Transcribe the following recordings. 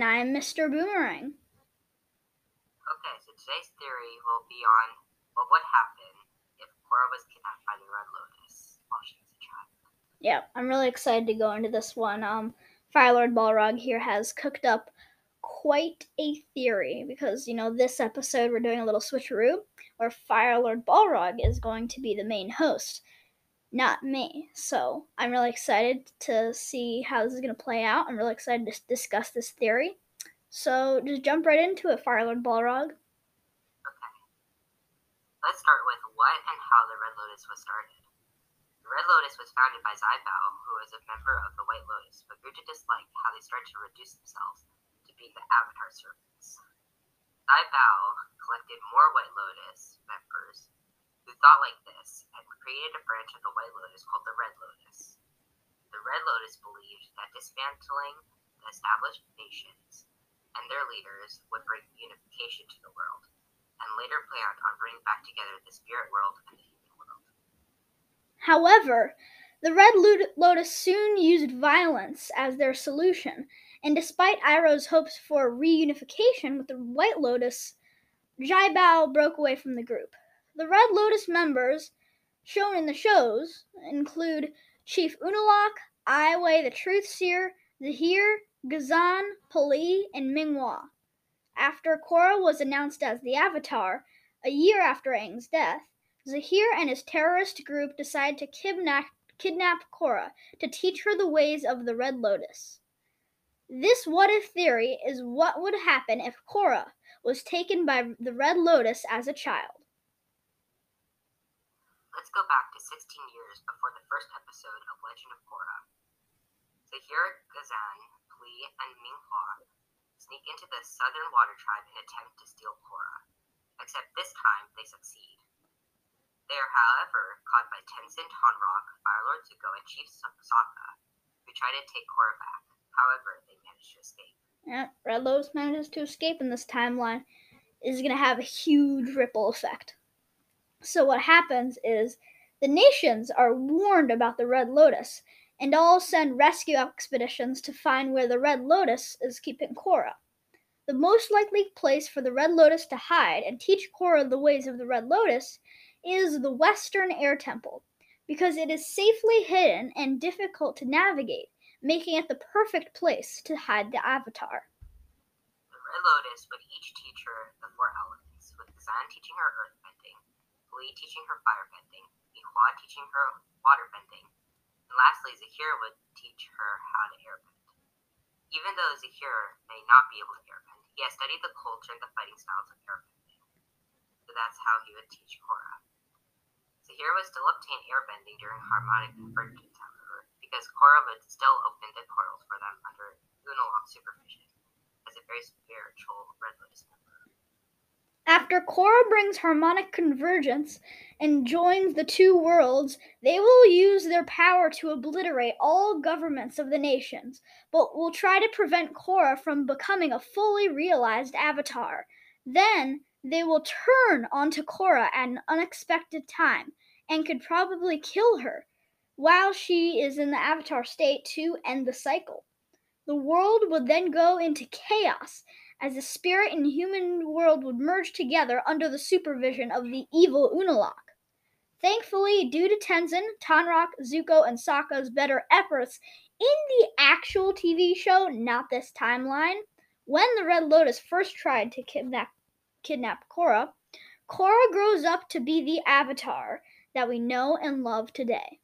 And I'm Mr. Boomerang. Okay, so today's theory will be on what would happen if Korra was kidnapped by the Red Lotus while she was a child. Yeah, I'm really excited to go into this one. Um, Firelord Balrog here has cooked up quite a theory because you know this episode we're doing a little switcheroo where Firelord Balrog is going to be the main host, not me. So I'm really excited to see how this is going to play out. I'm really excited to discuss this theory. So just jump right into it, Firelord Balrog. Okay. Let's start with what and how the Red Lotus was started. The Red Lotus was founded by Xai Bau who was a member of the White Lotus, but grew to dislike how they started to reduce themselves to be the Avatar servants. Zai collected more White Lotus members who thought like this and created a branch of the White Lotus called the Red Lotus. The Red Lotus believed that dismantling the established nations and their leaders would bring unification to the world, and later planned on bringing back together the spirit world and the human world. However, the Red Lotus soon used violence as their solution, and despite Iroh's hopes for reunification with the White Lotus, Xai Bau broke away from the group. The Red Lotus members shown in the shows include Chief Unalaq, Aiwei the Truth Seer, Zaheer, Ghazan, P'Li, and Minghua. After Korra was announced as the Avatar, a year after Aang's death, Zaheer and his terrorist group decide to kidnap, kidnap Korra to teach her the ways of the Red Lotus. This what if theory is what would happen if Korra was taken by the Red Lotus as a child. Let's go back to 16 years before the first episode of Legend of Korra. Zaheer, Ghazan, P'Li, and Minghua sneak into the Southern Water Tribe and attempt to steal Korra, except this time they succeed. They are, however, caught by Tenzin Tonraq, Firelord Zuko, and Chief Sokka, who try to take Korra back. However, they manage to escape. Yeah, Red Lotus manages to escape in this timeline is going to have a huge ripple effect. So what happens is the nations are warned about the Red Lotus and all send rescue expeditions to find where the Red Lotus is keeping Korra. The most likely place for the Red Lotus to hide and teach Korra the ways of the Red Lotus is the Western Air Temple, because it is safely hidden and difficult to navigate, making it the perfect place to hide the Avatar. The Red Lotus would each teach her the four elements, with Ghazan teaching her earth Lee teaching her firebending, Minghua teaching her waterbending, and lastly, Zaheer would teach her how to airbend. Even though Zaheer may not be able to airbend, he has studied the culture and the fighting styles of airbending. So that's how he would teach Korra. Zaheer would still obtain airbending during harmonic convergence, however, because Korra would still open the portals for them under Unalaq's supervision as a very spiritual Red Lotus member. After Korra brings harmonic convergence and joins the two worlds, they will use their power to obliterate all governments of the nations, but will try to prevent Korra from becoming a fully realized avatar. Then they will turn onto Korra at an unexpected time and could probably kill her while she is in the avatar state to end the cycle. The world would then go into chaos as the spirit and human world would merge together under the supervision of the evil Unalaq. Thankfully, due to Tenzin, Tonraq, Zuko, and Sokka's better efforts in the actual TV show, not this timeline, when the Red Lotus first tried to kidnap, kidnap Korra, Korra grows up to be the Avatar that we know and love today.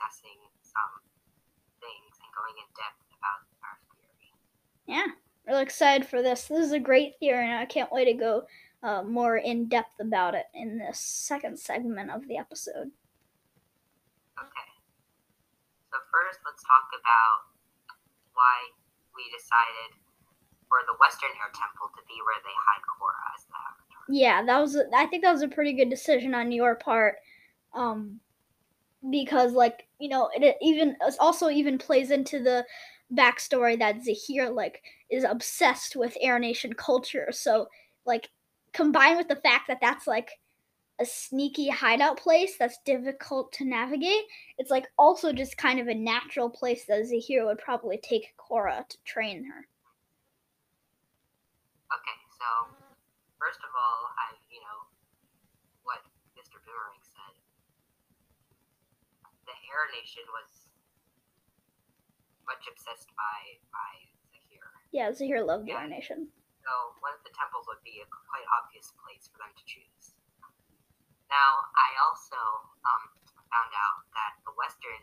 Discussing some things and going in depth about our theory. Yeah, really excited for this. This is a great theory, and I can't wait to go uh, more in depth about it in this second segment of the episode. Okay. So, first, let's talk about why we decided for the Western Air Temple to be where they hide Korra as the Avatar. Yeah, that was. A, I think that was a pretty good decision on your part. Um, because like you know it, even also even plays into the backstory that Zaheer like is obsessed with Air Nation culture. So, like, combined with the fact that that's like a sneaky hideout place that's difficult to navigate, it's like also just kind of a natural place that Zaheer would probably take Korra to train her. Okay, so first of all, I you know what Mr. Boomerang said. The Air Nation was much obsessed by by Zaheer. Yeah, Zaheer loved the Air Nation. So one of the temples would be a quite obvious place for them to choose. Now, I also um, found out that the Western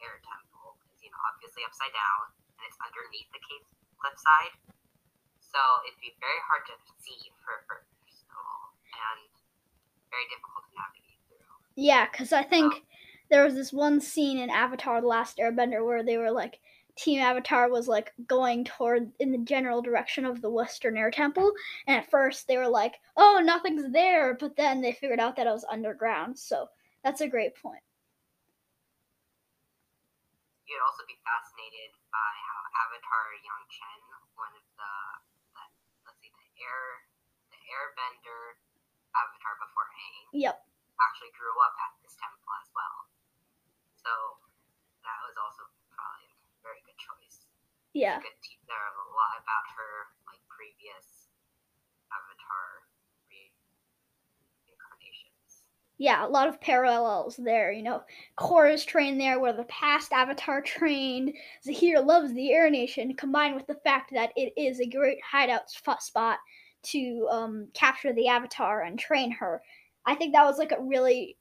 Air Temple is, you know, obviously upside down, and it's underneath the cave cliffside. So it'd be very hard to see for first of all, and very difficult to navigate through. Yeah, because I think um, there was this one scene in Avatar: The Last Airbender where they were like Team Avatar was like going toward in the general direction of the Western Air Temple, and at first they were like, "Oh, nothing's there," but then they figured out that it was underground. So that's a great point. You'd also be fascinated by how Avatar Yang Chen, one of the, the let's see, the air, the Airbender Avatar before Aang, yep, actually grew up at this temple as well. So that was also very good choice. Yeah. You could a lot about her like previous Avatar reincarnations. Yeah, a lot of parallels there. You know, Korra's trained there where the past Avatar trained. Zaheer loves the Air Nation, combined with the fact that it is a great hideout spot to um, capture the Avatar and train her. I think that was like a really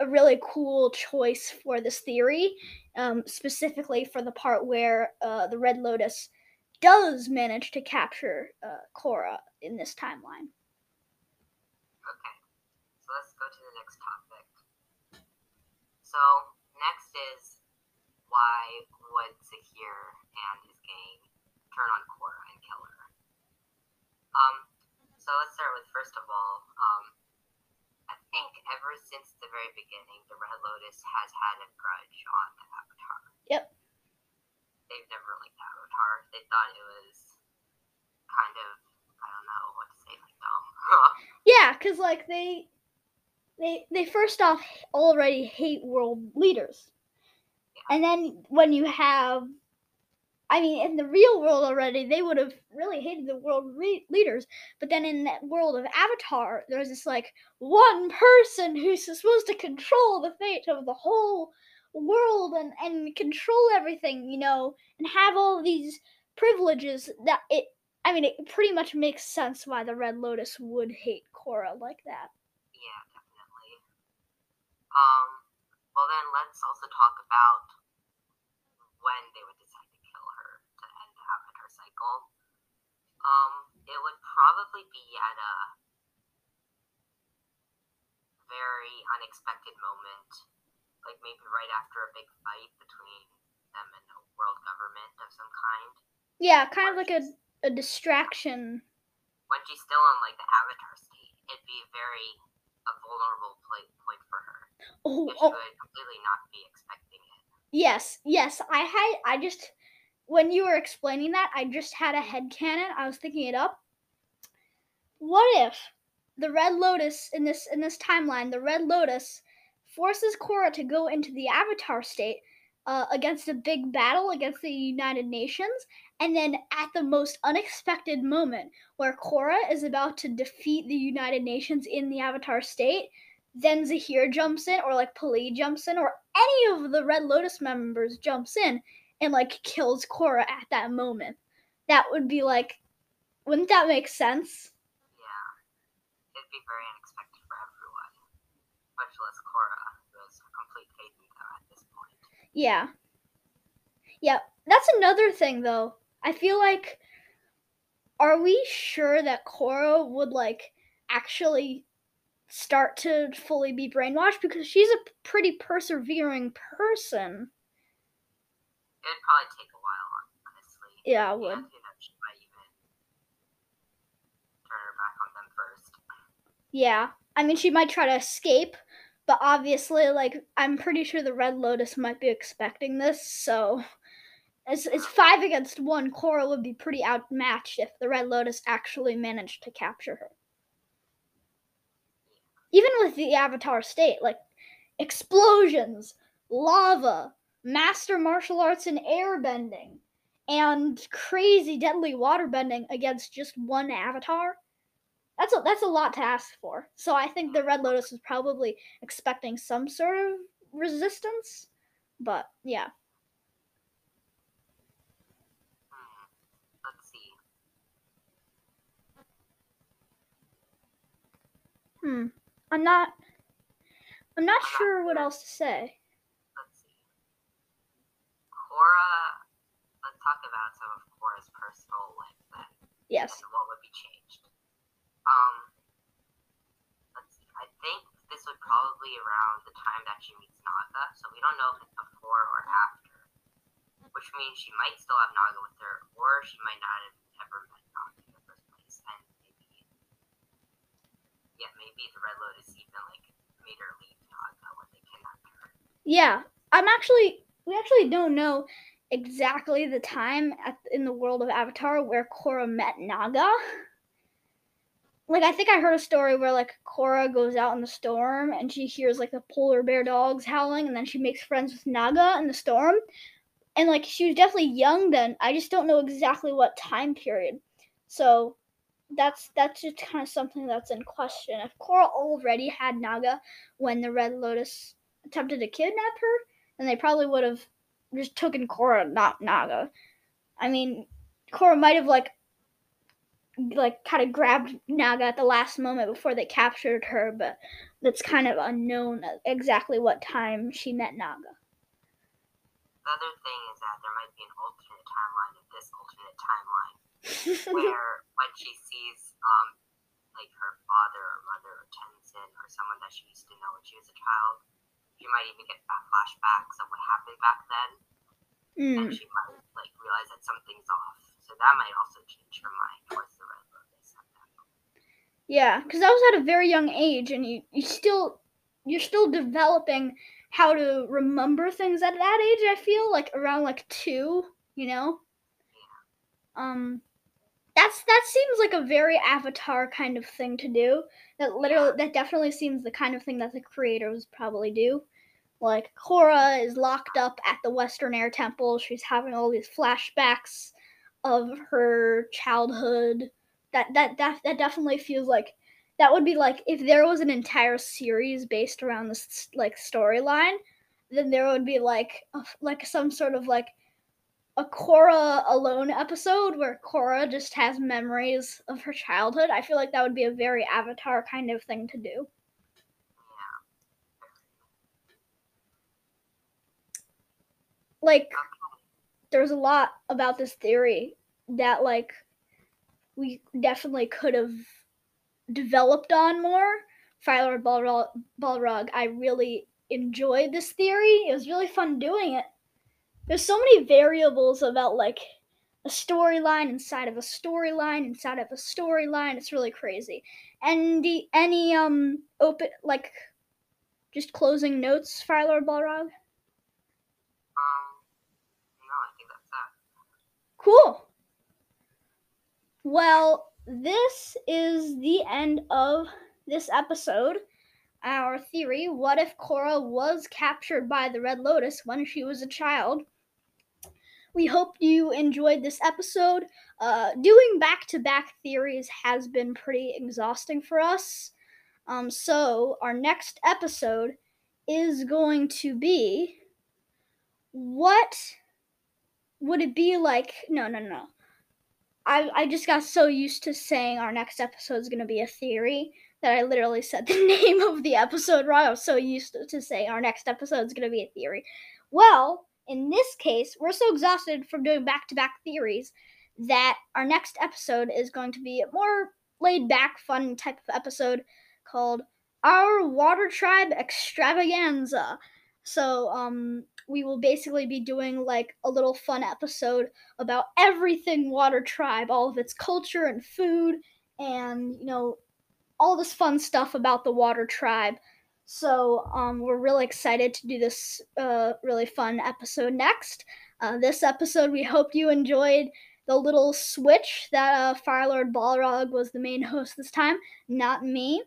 a really cool choice for this theory, um, specifically for the part where uh, the Red Lotus does manage to capture uh, Korra in this timeline. Okay, so let's go to the next topic. So, next is why would Zaheer and his gang turn on Korra and kill her? Um, so let's start with first of all, since the very beginning, the Red Lotus has had a grudge on the Avatar. Yep. They've never liked Avatar. They thought it was kind of I don't know what to say, like dumb. yeah, because like they they they first off already hate world leaders. Yeah. And then when you have I mean, in the real world already, they would have really hated the world re- leaders. But then in that world of Avatar, there's this like one person who's supposed to control the fate of the whole world and, and control everything, you know, and have all these privileges that it. I mean, it pretty much makes sense why the Red Lotus would hate Korra like that. Yeah, definitely. Um, well, then let's also talk about when they cycle, um, it would probably be at a very unexpected moment, like maybe right after a big fight between them and a world government of some kind. Yeah, kind of like a, a distraction. When she's still in like the avatar state, it'd be a very a vulnerable point point for her. Oh, oh. would completely not be expecting it. Yes, yes. I had I just when you were explaining that, I just had a head canon. I was thinking it up. What if the Red Lotus in this in this timeline, the Red Lotus forces Korra to go into the Avatar state uh, against a big battle against the United Nations, and then at the most unexpected moment, where Korra is about to defeat the United Nations in the Avatar state, then Zaheer jumps in, or like P'Li jumps in, or any of the Red Lotus members jumps in, and like kills Korra at that moment. That would be like, wouldn't that make sense? Yeah, it'd be very unexpected for everyone, much less Korra, who has complete faith in them at this point. Yeah. Yeah, that's another thing though. I feel like, are we sure that Korra would like actually start to fully be brainwashed because she's a pretty persevering person. It'd probably take a while, honestly. Yeah, I would. And, you know, she might even turn her back on them first. Yeah. I mean, she might try to escape, but obviously, like, I'm pretty sure the Red Lotus might be expecting this, so It's, it's five against one. Korra would be pretty outmatched if the Red Lotus actually managed to capture her. Even with the Avatar state, like explosions, lava, master martial arts and airbending, and crazy deadly waterbending against just one Avatar. That's a, that's a lot to ask for. So I think the Red Lotus was probably expecting some sort of resistance, but yeah. Let's see. Hmm. I'm not. I'm not sure what else to say. Korra. Let's talk about some of Korra's personal life then, Yes. and what would be changed. Um. Let's see. I think this would probably around the time that she meets Naga, so we don't know if it's before or after. Which means she might still have Naga with her, or she might not have ever met Naga in the first place, and maybe. Yeah, maybe the Red Lotus even like made her leave Naga when they kidnapped her. Yeah. I'm actually. We actually don't know exactly the time at, in the world of Avatar where Korra met Naga. Like I think I heard a story where like Korra goes out in the storm and she hears like the polar bear dogs howling and then she makes friends with Naga in the storm. And like she was definitely young then. I just don't know exactly what time period. So that's that's just kind of something that's in question. If Korra already had Naga when the Red Lotus attempted to kidnap her, then they probably would have just taken Korra, not Naga. I mean, Korra might have like like kind of grabbed Naga at the last moment before they captured her, but that's kind of unknown exactly what time she met Naga. The other thing is that there might be an alternate timeline of this alternate timeline where when she sees um like her father or mother or Tenzin or someone that she used to know when she was a child, she might even get flashbacks of what happened back then, and Mm, she might like realize that something's off. So that might also change her mind towards the Red Lotus at that point. yeah, because that was at a very young age, and you you still you're still developing how to remember things at that age. I feel like around like two, you know. Um, that's that seems like a very Avatar kind of thing to do. That literally that definitely seems the kind of thing that the creators probably do. Like Korra is locked up at the Western Air Temple. She's having all these flashbacks of her childhood. That that that that definitely feels like that would be like if there was an entire series based around this like storyline, then there would be like a, like some sort of like a Korra alone episode where Korra just has memories of her childhood. I feel like that would be a very Avatar kind of thing to do. Like there's a lot about this theory that like we definitely could have developed on more. Firelord Balrog, Balrog, I really enjoyed this theory. It was really fun doing it. There's so many variables about like a storyline inside of a storyline inside of a storyline. It's really crazy. And the, any um open like just closing notes, Firelord Balrog? Um. No, I think that's that. Cool. Well, this is the end of this episode. Our theory what if Korra was captured by the Red Lotus when she was a child? We hope you enjoyed this episode. Uh, doing back to back theories has been pretty exhausting for us. Um, so, our next episode is going to be what would it be like? No, no, no. I, I just got so used to saying our next episode is going to be a theory that I literally said the name of the episode wrong. I was so used to, to saying our next episode is going to be a theory. Well, in this case, we're so exhausted from doing back to back theories that our next episode is going to be a more laid back, fun type of episode called Our Water Tribe Extravaganza. So, um, we will basically be doing like a little fun episode about everything Water Tribe, all of its culture and food, and you know, all this fun stuff about the Water Tribe. So um, we're really excited to do this uh, really fun episode next. Uh, this episode, we hope you enjoyed the little switch that uh, Firelord Balrog was the main host this time, not me.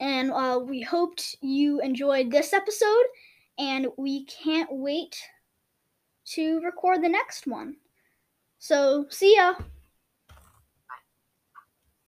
And uh, we hoped you enjoyed this episode, and we can't wait to record the next one. So, see ya!